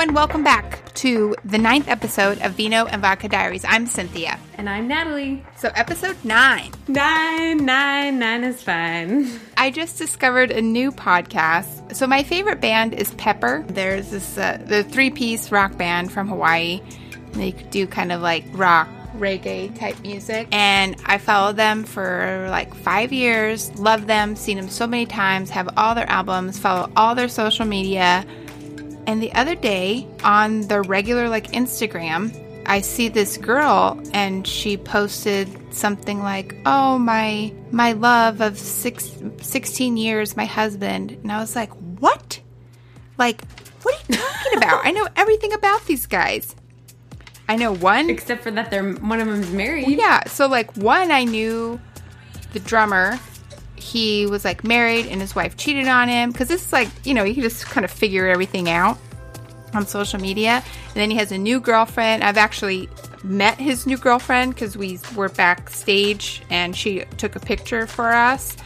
everyone. Welcome back to the ninth episode of Vino and Vodka Diaries. I'm Cynthia. And I'm Natalie. So, episode nine. Nine, nine, nine is fine. I just discovered a new podcast. So, my favorite band is Pepper. There's this uh, the three piece rock band from Hawaii. They do kind of like rock reggae type music. And I followed them for like five years, love them, seen them so many times, have all their albums, follow all their social media. And the other day on the regular like Instagram, I see this girl and she posted something like, "Oh, my my love of six, 16 years, my husband." And I was like, "What? Like, what are you talking about? I know everything about these guys." I know one Except for that they're one of them's married. yeah, so like one I knew the drummer. He was like married and his wife cheated on him because this is like, you know, you can just kind of figure everything out on social media. And then he has a new girlfriend. I've actually met his new girlfriend because we were backstage and she took a picture for us.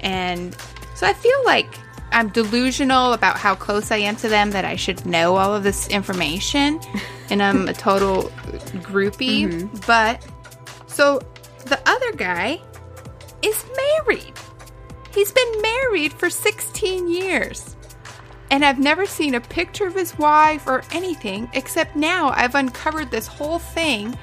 And so I feel like I'm delusional about how close I am to them that I should know all of this information. And I'm a total groupie. Mm-hmm. But so the other guy is married. He's been married for 16 years. And I've never seen a picture of his wife or anything, except now I've uncovered this whole thing.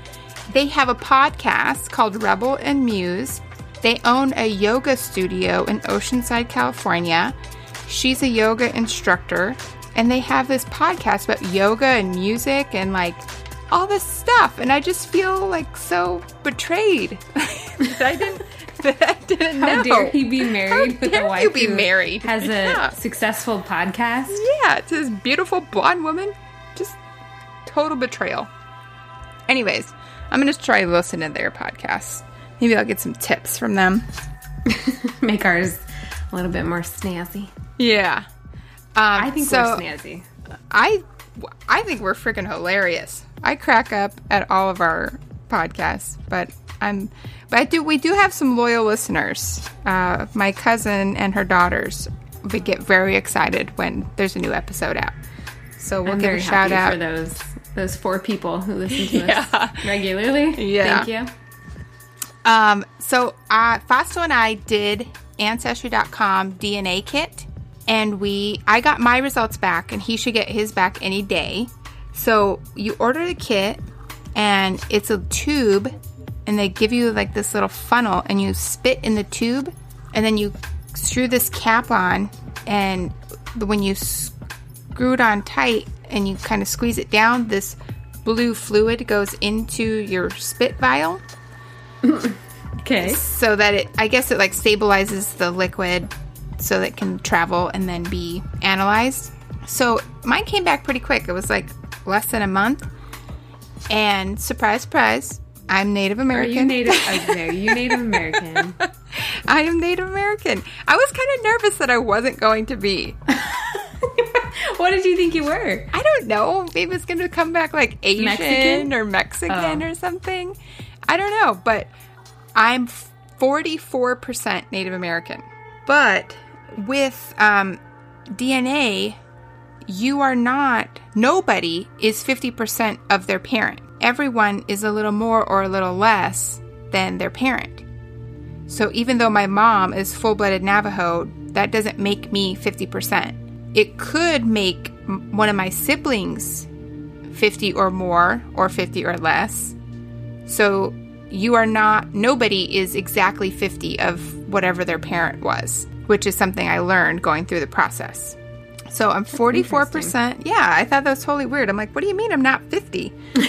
They have a podcast called Rebel and Muse. They own a yoga studio in Oceanside, California. She's a yoga instructor, and they have this podcast about yoga and music and like all this stuff. And I just feel like so betrayed that I didn't that I didn't How know. dare he be married How with a wife you be who married? has a Yeah. successful podcast? Yeah, it's this beautiful blonde woman. Just total betrayal. Anyways, I'm gonna try to listen to their podcast. Maybe I'll get some tips from them. Make ours a little bit more snazzy. Yeah. Um, I think so. we're snazzy. I I think we're freaking hilarious. I crack up at all of our podcasts, but I'm but I do we do have some loyal listeners. Uh, my cousin and her daughters we get very excited when there's a new episode out. So we'll I'm give a shout out. for those those four people who listen to Yeah. us regularly. Yeah. Thank you. Um, so uh, Fasto and I did Ancestry.com DNA kit, and we I got my results back, and he should get his back any day. So you order the kit, and it's a tube, and they give you like this little funnel, and you spit in the tube, and then you screw this cap on, and when you screw it on tight and you kind of squeeze it down, this blue fluid goes into your spit vial. Okay. so that it i guess it like stabilizes the liquid so that it can travel and then be analyzed. So mine came back pretty quick. It was like less than a month and surprise surprise i'm native Are american you native? Oh, there, you Native American. i am native american i was kind of nervous that i wasn't going to be what did you think you were? i don't know maybe it's going to come back like asian Mexican? or mexican Oh. or something i don't know but i'm 44% native american but with um, dna you are not nobody is 50% of their parent. Everyone is a little more or a little less than their parent. So even though my mom is full-blooded navajo that doesn't make me 50% it could make one of my siblings 50 or more or 50 or less. So you are not nobody is exactly 50 of whatever their parent was which is something i learned going through the process so i'm 44% yeah i thought that was totally weird. I'm like what do you mean i'm not 50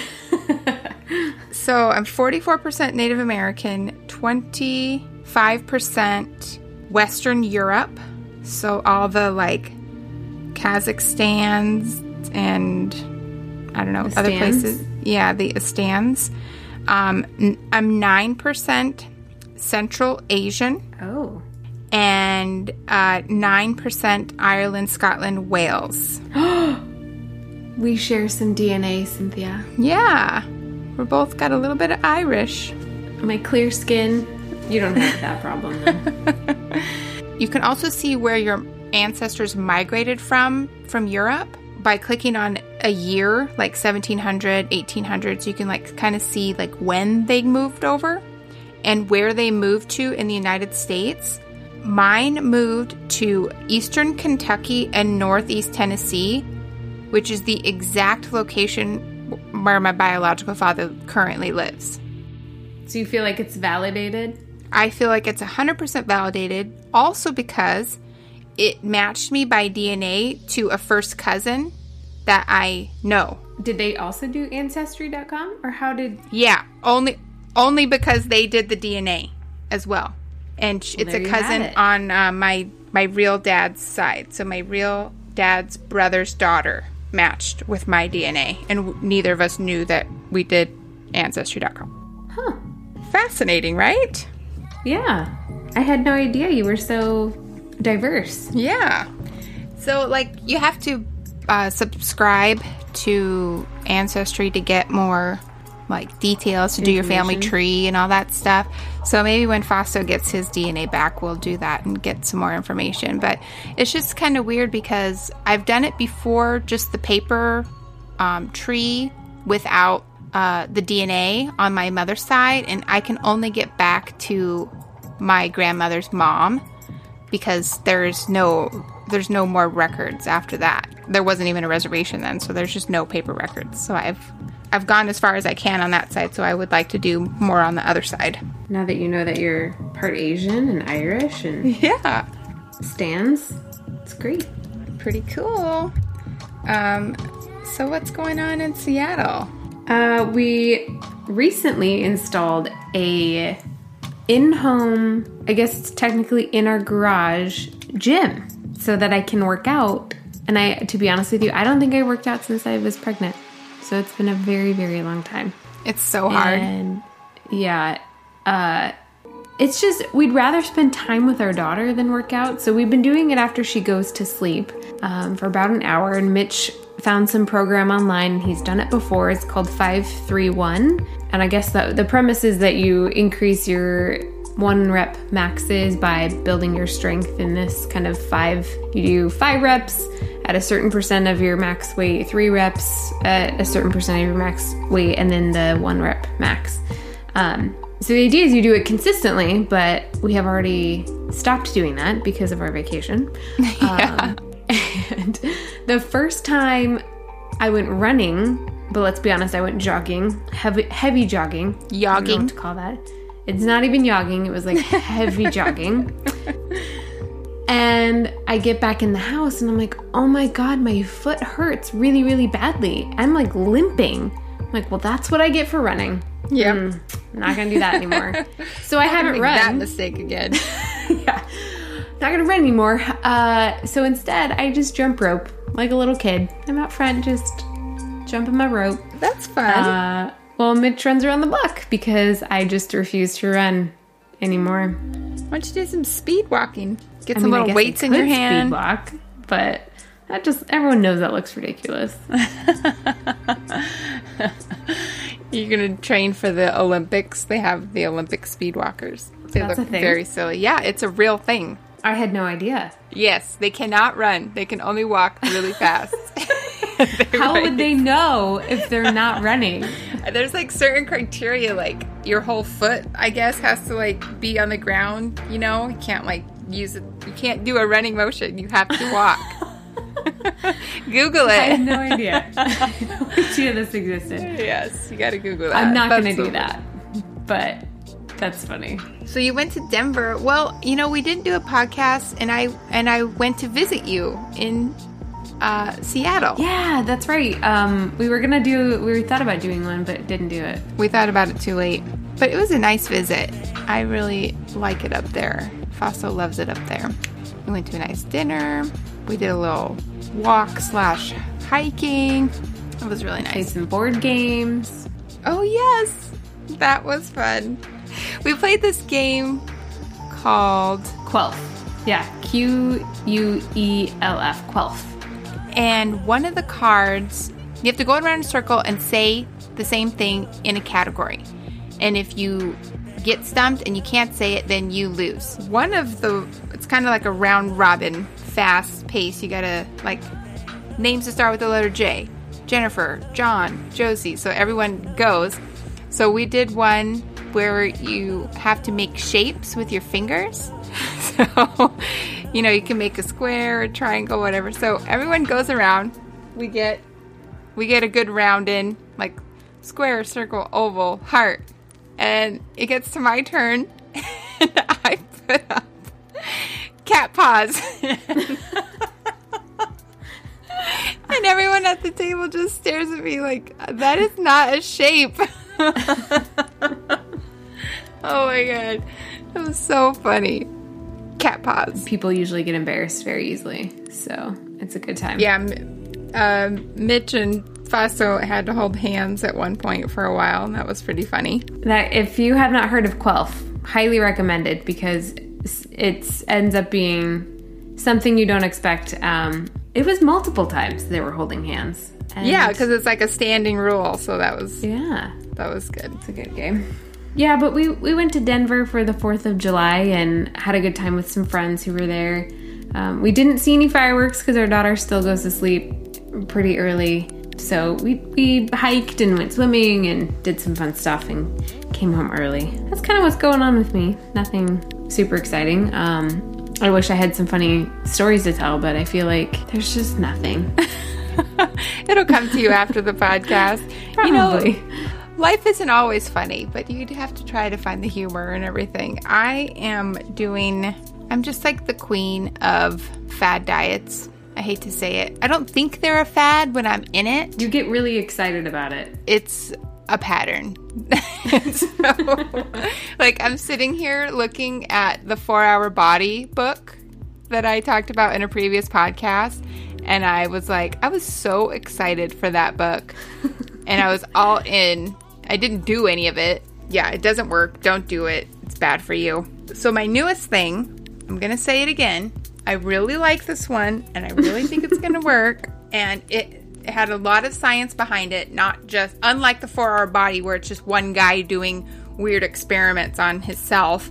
so i'm 44% native american 25% western europe. So all the like kazakhstans and i don't know The other places. Yeah the stands um, i'm 9% central asian. Oh. And uh, 9% Ireland, Scotland, Wales. We share some DNA, Cynthia. Yeah, we're both got a little bit of Irish. My clear skin. You don't have that problem. You can also see where your ancestors migrated from from Europe by clicking on a year, like 1700, 1800s. You can like kind of see like when they moved over and where they moved to in the United States. Mine moved to eastern Kentucky and northeast Tennessee, which is the exact location where my biological father currently lives. So you feel like it's validated? I feel like it's 100% validated, also because it matched me by DNA to a first cousin that I know. Did they also do ancestry.com or how did Yeah, only only because they did the DNA as well, and sh it's a cousin on uh, my my real dad's side. So my real dad's brother's daughter matched with my DNA, and w- neither of us knew that we did ancestry.com. Huh. Fascinating, right? Yeah. I had no idea you were so diverse. Yeah. So, like, you have to uh, subscribe to Ancestry to get more, like, details to do your family tree and all that stuff. So, maybe when Fasto gets his DNA back, we'll do that and get some more information. But it's just kind of weird because I've done it before, just the paper um, tree without uh, the DNA on my mother's side, and I can only get back to my grandmother's mom because there's no there's no more records after that. There wasn't even a reservation then, so there's just no paper records. So I've I've gone as far as I can on that side, so I would like to do more on the other side. Now that you know that you're part Asian and Irish and Yeah. stands, it's great. Pretty cool. Um so what's going on in Seattle? Uh, we recently installed a in-home, I guess it's technically in our garage gym, so that I can work out. And I, to be honest with you, I don't think I worked out since I was pregnant. So it's been a very, very long time. It's so hard. And yeah, uh, it's just we'd rather spend time with our daughter than work out. So we've been doing it after she goes to sleep um, for about an hour. And Mitch found some program online. and He's done it before. It's called Five Three One, and I guess the the premise is that you increase your one rep maxes by building your strength in this kind of five. You do five reps at a certain percent of your max weight, three reps at a certain percent of your max weight, and then the one rep max. Um, so the idea is you do it consistently, but we have already stopped doing that because of our vacation. Um, and the first time I went running, but let's be honest, I went jogging, heavy, heavy jogging. I don't know Jogging? what to call that. It's not even jogging. It was like heavy jogging. And I get back in the house and I'm like, oh my God, my foot hurts really, really badly. I'm like limping. I'm like, well, that's what I get for running. Yeah. Mm, I'm not gonna do that anymore. So I haven't run. that mistake again. yeah. Not gonna run anymore. Uh, so instead, I just jump rope like a little kid. I'm out front, just jumping my rope. That's fun. Uh, well, Mitch runs around the block because I just refuse to run anymore. Why don't you do some speed walking? Get I some mean, little weights in your speed hand. walk, but that just everyone knows that looks ridiculous. You're gonna train for the Olympics. They have the Olympic speed walkers. They That's look a thing? very silly. Yeah, it's a real thing. I had no idea. Yes, they cannot run. They can only walk really fast. How would they know if they're not running? There's like certain criteria, like your whole foot, I guess, has to like be on the ground. You know, you can't like use it. You can't do a running motion. You have to walk. Google it. I had no idea. No idea this existed. yes, you got to Google that. I'm not going to do that, but that's funny. So you went to Denver. Well, you know, we didn't do a podcast, and I and I went to visit you in uh, Seattle. Yeah, that's right. Um, we were gonna do. We thought about doing one, but didn't do it. We thought about it too late, but it was a nice visit. I really like it up there. Faso loves it up there. We went to a nice dinner. We did a little walk slash hiking. It was really Played nice. some board games. Oh yes, that was fun. We played this game called Quelf. Yeah, Q U E L F. Quelf. and one of the cards you have to go around in a circle and say the same thing in a category and if you get stumped and you can't say it then you lose one of the it's kind of like a round robin fast pace you gotta like names to start with the letter j Jennifer, John, Josie. So everyone goes. So we did one where you have to make shapes with your fingers. So, you know, you can make a square, a triangle, whatever. So everyone goes around. We get we get a good round in, like square, circle, oval, heart. And it gets to my turn and I put up cat paws. and everyone at the table just stares at me like that is not a shape. oh my god. That was so funny. Cat paws. People usually get embarrassed very easily, so it's a good time. Yeah, um, Mitch and Faso had to hold hands at one point for a while, and that was pretty funny. That if you have not heard of Quelf, highly recommended because it ends up being something you don't expect. Um, it was multiple times they were holding hands. yeah, because it's like a standing rule, so that was yeah, that was good. It's a good game. Yeah, but we we went to Denver for the Fourth of July and had a good time with some friends who were there. Um, we didn't see any fireworks because our daughter still goes to sleep pretty early. So we, we hiked and went swimming and did some fun stuff and came home early. That's kind of what's going on with me. Nothing super exciting. Um, I wish I had some funny stories to tell, but I feel like there's just nothing. It'll come to you after the podcast. Probably. You know, life isn't always funny, but you'd have to try to find the humor and everything. I am doing, I'm just like the queen of fad diets. I hate to say it. I don't think they're a fad when I'm in it. You get really excited about it. It's a pattern. so, like, I'm sitting here looking at the Four Hour Body book that I talked about in a previous podcast. And I was like, I was so excited for that book. and I was all in. I didn't do any of it. Yeah, it doesn't work. Don't do it. It's bad for you. So, my newest thing, I'm going to say it again. I really like this one and I really think it's going to work. And it, it had a lot of science behind it, not just, unlike the four hour body where it's just one guy doing weird experiments on himself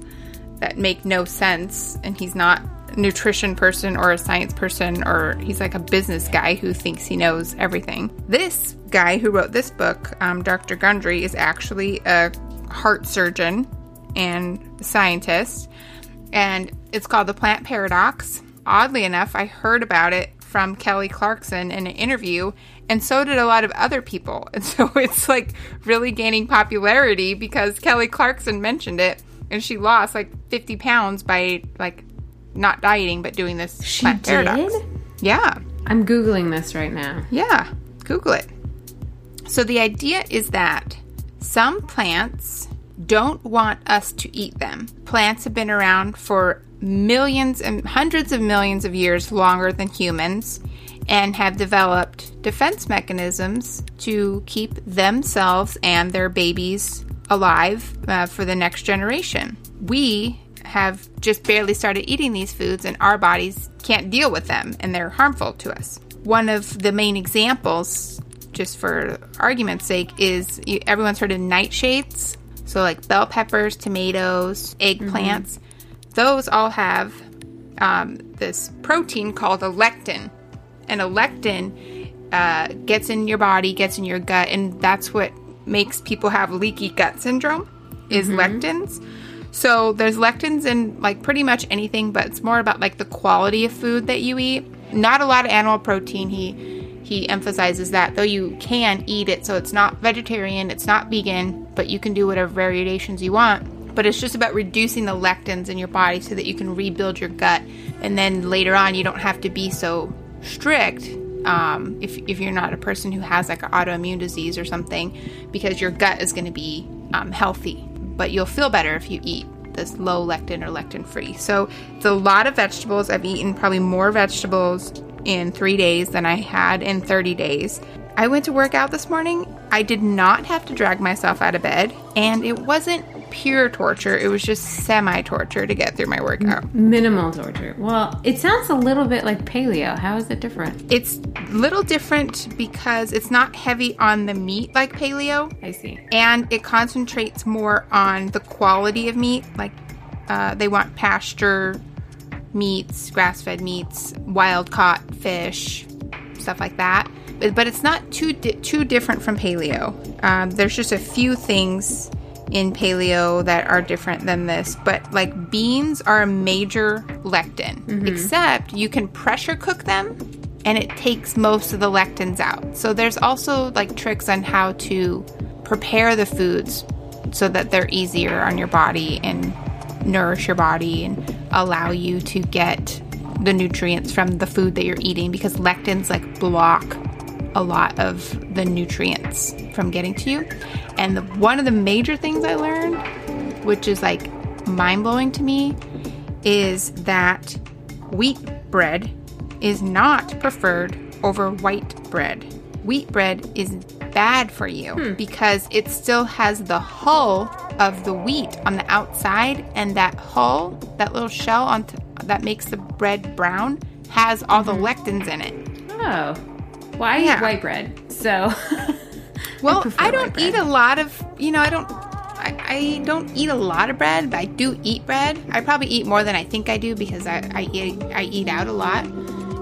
that make no sense and he's not a nutrition person or a science person or he's like a business guy who thinks he knows everything. This guy who wrote this book, um, Dr. Gundry, is actually a heart surgeon and scientist and it's called The Plant Paradox. Oddly enough, I heard about it from Kelly Clarkson in an interview, and so did a lot of other people. And so it's like really gaining popularity because Kelly Clarkson mentioned it, and she lost like 50 pounds by like not dieting but doing this she plant did? Yeah. I'm Googling this right now. Yeah. Google it. So the idea is that some plants don't want us to eat them. Plants have been around for millions and hundreds of millions of years longer than humans and have developed defense mechanisms to keep themselves and their babies alive uh, for the next generation. We have just barely started eating these foods and our bodies can't deal with them and they're harmful to us. One of the main examples, just for argument's sake, is everyone's heard of nightshades. So, like bell peppers, tomatoes, eggplants, mm-hmm. those all have um, this protein called a lectin. And a lectin uh, gets in your body, gets in your gut, and that's what makes people have leaky gut syndrome is mm-hmm. lectins. So there's lectins in like pretty much anything, but it's more about like the quality of food that you eat. Not a lot of animal protein. He he emphasizes that though you can eat it, so it's not vegetarian, it's not vegan, but you can do whatever variations you want. But it's just about reducing the lectins in your body so that you can rebuild your gut, and then later on you don't have to be so strict um, if, if you're not a person who has like an autoimmune disease or something, because your gut is going to be um, healthy. But you'll feel better if you eat this low lectin or lectin free. So it's a lot of vegetables. I've eaten probably more vegetables in three days than I had in 30 days. I went to work out this morning. I did not have to drag myself out of bed, and it wasn't pure torture. It was just semi torture to get through my workout. Minimal torture. Well, it sounds a little bit like paleo. How is it different? It's a little different because it's not heavy on the meat like paleo. I see. And it concentrates more on the quality of meat. Like uh, they want pasture meats, grass fed meats, wild caught fish, stuff like that. But it's not too di- too different from paleo. Um, there's just a few things in paleo that are different than this, but like beans are a major lectin, except you can pressure cook them and it takes most of the lectins out. So there's also like tricks on how to prepare the foods so that they're easier on your body and nourish your body and allow you to get the nutrients from the food that you're eating because lectins like block a lot of the nutrients from getting to you. And the, one of the major things I learned, which is like mind blowing to me, is that wheat bread is not preferred over white bread. Wheat bread is bad for you hmm. because it still has the hull of the wheat on the outside, and that hull, that little shell on t- that makes the bread brown, has all the mm-hmm. lectins in it. Oh. Well, I Yeah. eat white bread, so. Well, prefer I, don't eat a lot of, you know, I don't, I, I don't eat a lot of bread, but I do eat bread. I probably eat more than I think I do because I, I eat, I eat out a lot.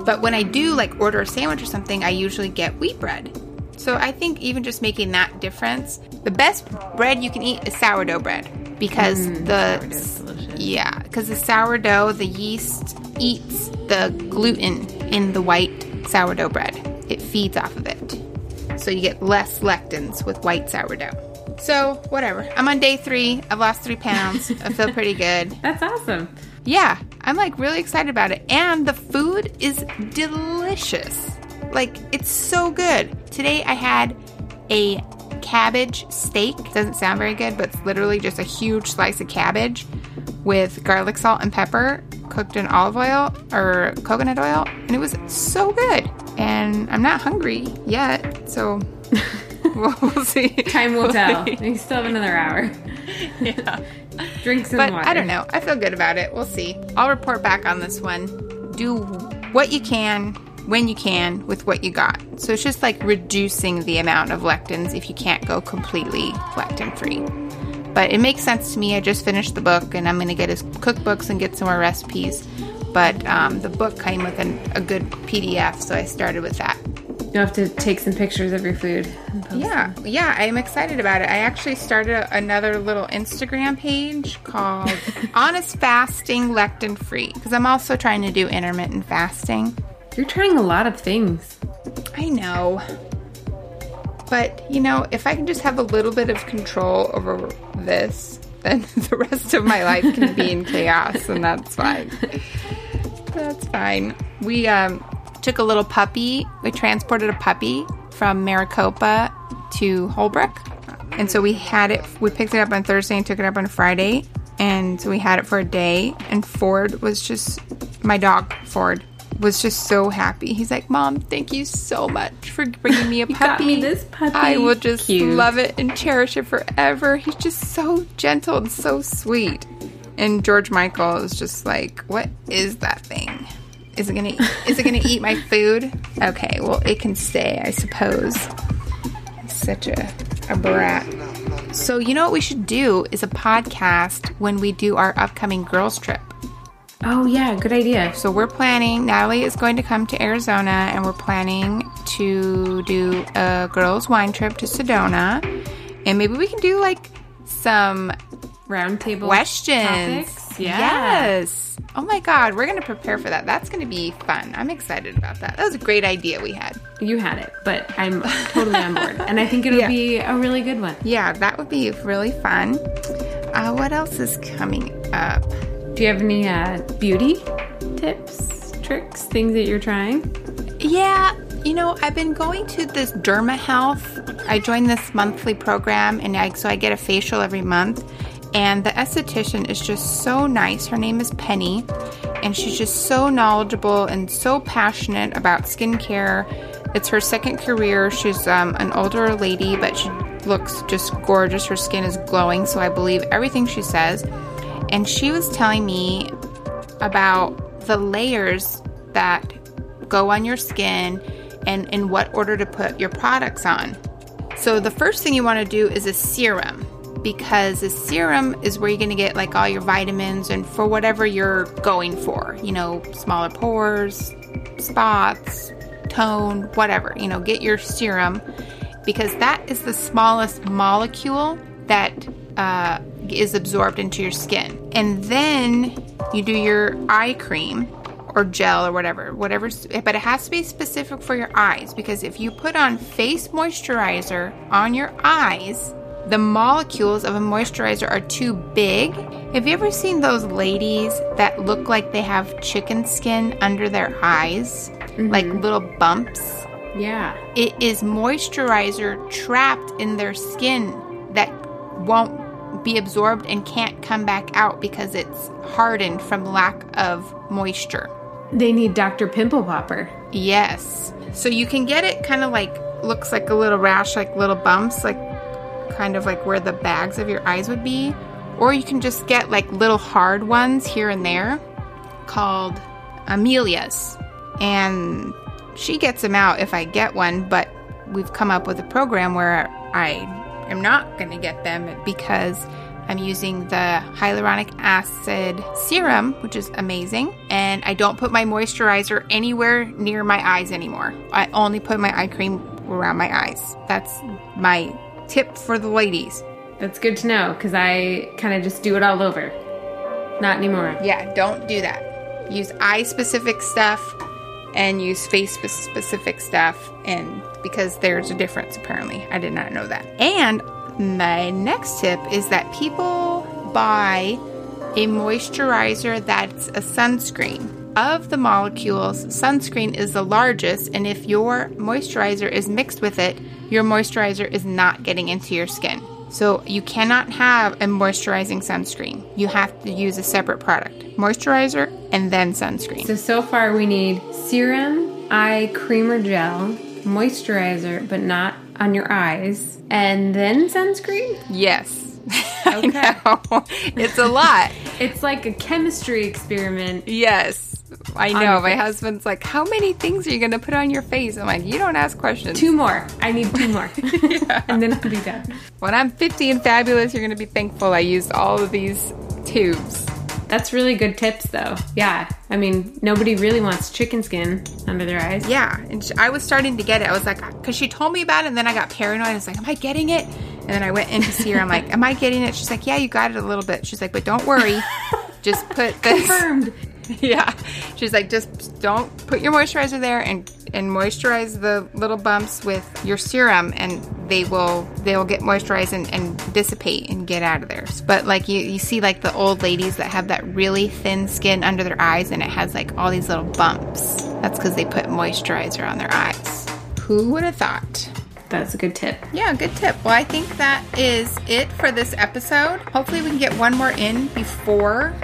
But when I do like order a sandwich or something, I usually get wheat bread. So I think even just making that difference, the best bread you can eat is sourdough bread because the yeah, because the sourdough, the yeast eats the gluten in the white sourdough bread. It feeds off of it. So you get less lectins with white sourdough. So, whatever. I'm on day three. I've lost three pounds. I feel pretty good. That's awesome. Yeah, I'm like really excited about it. And the food is delicious. Like, it's so good. Today I had a cabbage steak. Doesn't sound very good, but it's literally just a huge slice of cabbage with garlic, salt, and pepper cooked in olive oil or coconut oil. And it was so good. And I'm not hungry yet, so we'll, we'll see. Time will tell. We still have another hour. yeah. Drink some But water. I don't know. I feel good about it. We'll see. I'll report back on this one. Do what you can when you can with what you got. So it's just like reducing the amount of lectins if you can't go completely lectin free. But it makes sense to me. I just finished the book and I'm going to get his cookbooks and get some more recipes. But um, the book came with an, a good PDF, so I started with that. You'll have to take some pictures of your food. Yeah, yeah, I'm excited about it. I actually started a, another little Instagram page called Honest Fasting Lectin Free because I'm also trying to do intermittent fasting. You're trying a lot of things. I know. But, you know, if I can just have a little bit of control over this, then the rest of my life can be in chaos, and that's fine. That's fine. We um, took a little puppy, we transported a puppy from Maricopa to Holbrook. And so we had it, we picked it up on Thursday and took it up on Friday. And so we had it for a day. And Ford was just, my dog, Ford, was just so happy. He's like, Mom, thank you so much for bringing me a You puppy. got me this puppy. I will just Cute. love it and cherish it forever. He's just so gentle and so sweet. And George Michael is just like, what is that thing? Is it gonna is it gonna eat my food? Okay, well it can stay, I suppose. Such a, a brat. So you know what we should do is a podcast when we do our upcoming girls trip. Oh, yeah, good idea. So we're planning, Natalie is going to come to Arizona and we're planning to do a girls' wine trip to Sedona. And maybe we can do like some Roundtable questions. topics. Yeah. Yes. Oh my God, we're going to prepare for that. That's going to be fun. I'm excited about that. That was a great idea we had. You had it, but I'm totally on board. And I think it'll Yeah. be a really good one. Yeah, that would be really fun. Uh, what else is coming up? Do you have any uh, beauty tips, tricks, things that you're trying? Yeah, you know, I've been going to this Derma Health. I joined this monthly program, and I, so I get a facial every month. And the esthetician is just so nice. Her name is Penny, and she's just so knowledgeable and so passionate about skincare. It's her second career. She's um, an older lady, but she looks just gorgeous. Her skin is glowing, so I believe everything she says. And she was telling me about the layers that go on your skin and in what order to put your products on. So the first thing you want to do is a serum because a serum is where you're going to get like all your vitamins and for whatever you're going for, you know, smaller pores, spots, tone, whatever. You know, get your serum because that is the smallest molecule that uh, is absorbed into your skin. And then you do your eye cream or gel or whatever, whatever, but it has to be specific for your eyes because if you put on face moisturizer on your eyes, the molecules of a moisturizer are too big. Have you ever seen those ladies that look like they have chicken skin under their eyes? Mm-hmm. Like little bumps? Yeah. It is moisturizer trapped in their skin that won't be absorbed and can't come back out because it's hardened from lack of moisture. They need Dr. Pimple Popper. Yes. So you can get it kind of like looks like a little rash, like little bumps, like kind of like where the bags of your eyes would be. Or you can just get like little hard ones here and there called milias. And she gets them out if I get one, but we've come up with a program where I am not going to get them because I'm using the hyaluronic acid serum, which is amazing, and I don't put my moisturizer anywhere near my eyes anymore. I only put my eye cream around my eyes. That's my tip for the ladies. That's good to know because I kind of just do it all over. Not anymore. Yeah, don't do that. Use eye specific stuff and use face specific stuff and because there's a difference apparently. I did not know that. And my next tip is that people buy a moisturizer that's a sunscreen. Of the molecules, sunscreen is the largest, and if your moisturizer is mixed with it, your moisturizer is not getting into your skin. So you cannot have a moisturizing sunscreen. You have to use a separate product moisturizer and then sunscreen. So, so far we need serum, eye cream or gel, moisturizer, but not on your eyes, and then sunscreen? Yes. Okay. it's a lot. it's like a chemistry experiment. Yes. I know. My husband's like, How many things are you going to put on your face? I'm like, You don't ask questions. Two more. I need two more. yeah. And then I'll be done. When I'm 50 and fabulous, you're going to be thankful I used all of these tubes. That's really good tips, though. Yeah. I mean, nobody really wants chicken skin under their eyes. Yeah. And she, I was starting to get it. I was like, because she told me about it, and then I got paranoid. I was like, Am I getting it? And then I went in to see her. I'm like, Am I getting it? She's like, Yeah, you got it a little bit. She's like, But don't worry. Just put this. Confirmed. yeah. She's like, just don't put your moisturizer there and and moisturize the little bumps with your serum and they will they'll get moisturized and, and dissipate and get out of there. But like you, you see like the old ladies that have that really thin skin under their eyes and it has like all these little bumps. That's because they put moisturizer on their eyes. Who would have thought? That's a good tip. Yeah, good tip. Well, I think that is it for this episode. Hopefully, we can get one more in before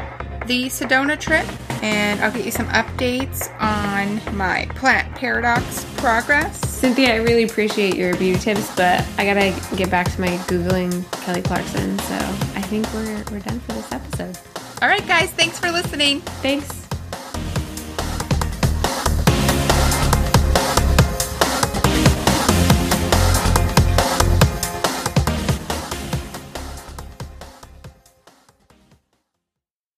the Sedona trip, and I'll get you some updates on my plant paradox progress. Cynthia, I really appreciate your beauty tips, but I gotta get back to my Googling Kelly Clarkson, so I think we're, we're done for this episode. All right, guys, thanks for listening. Thanks.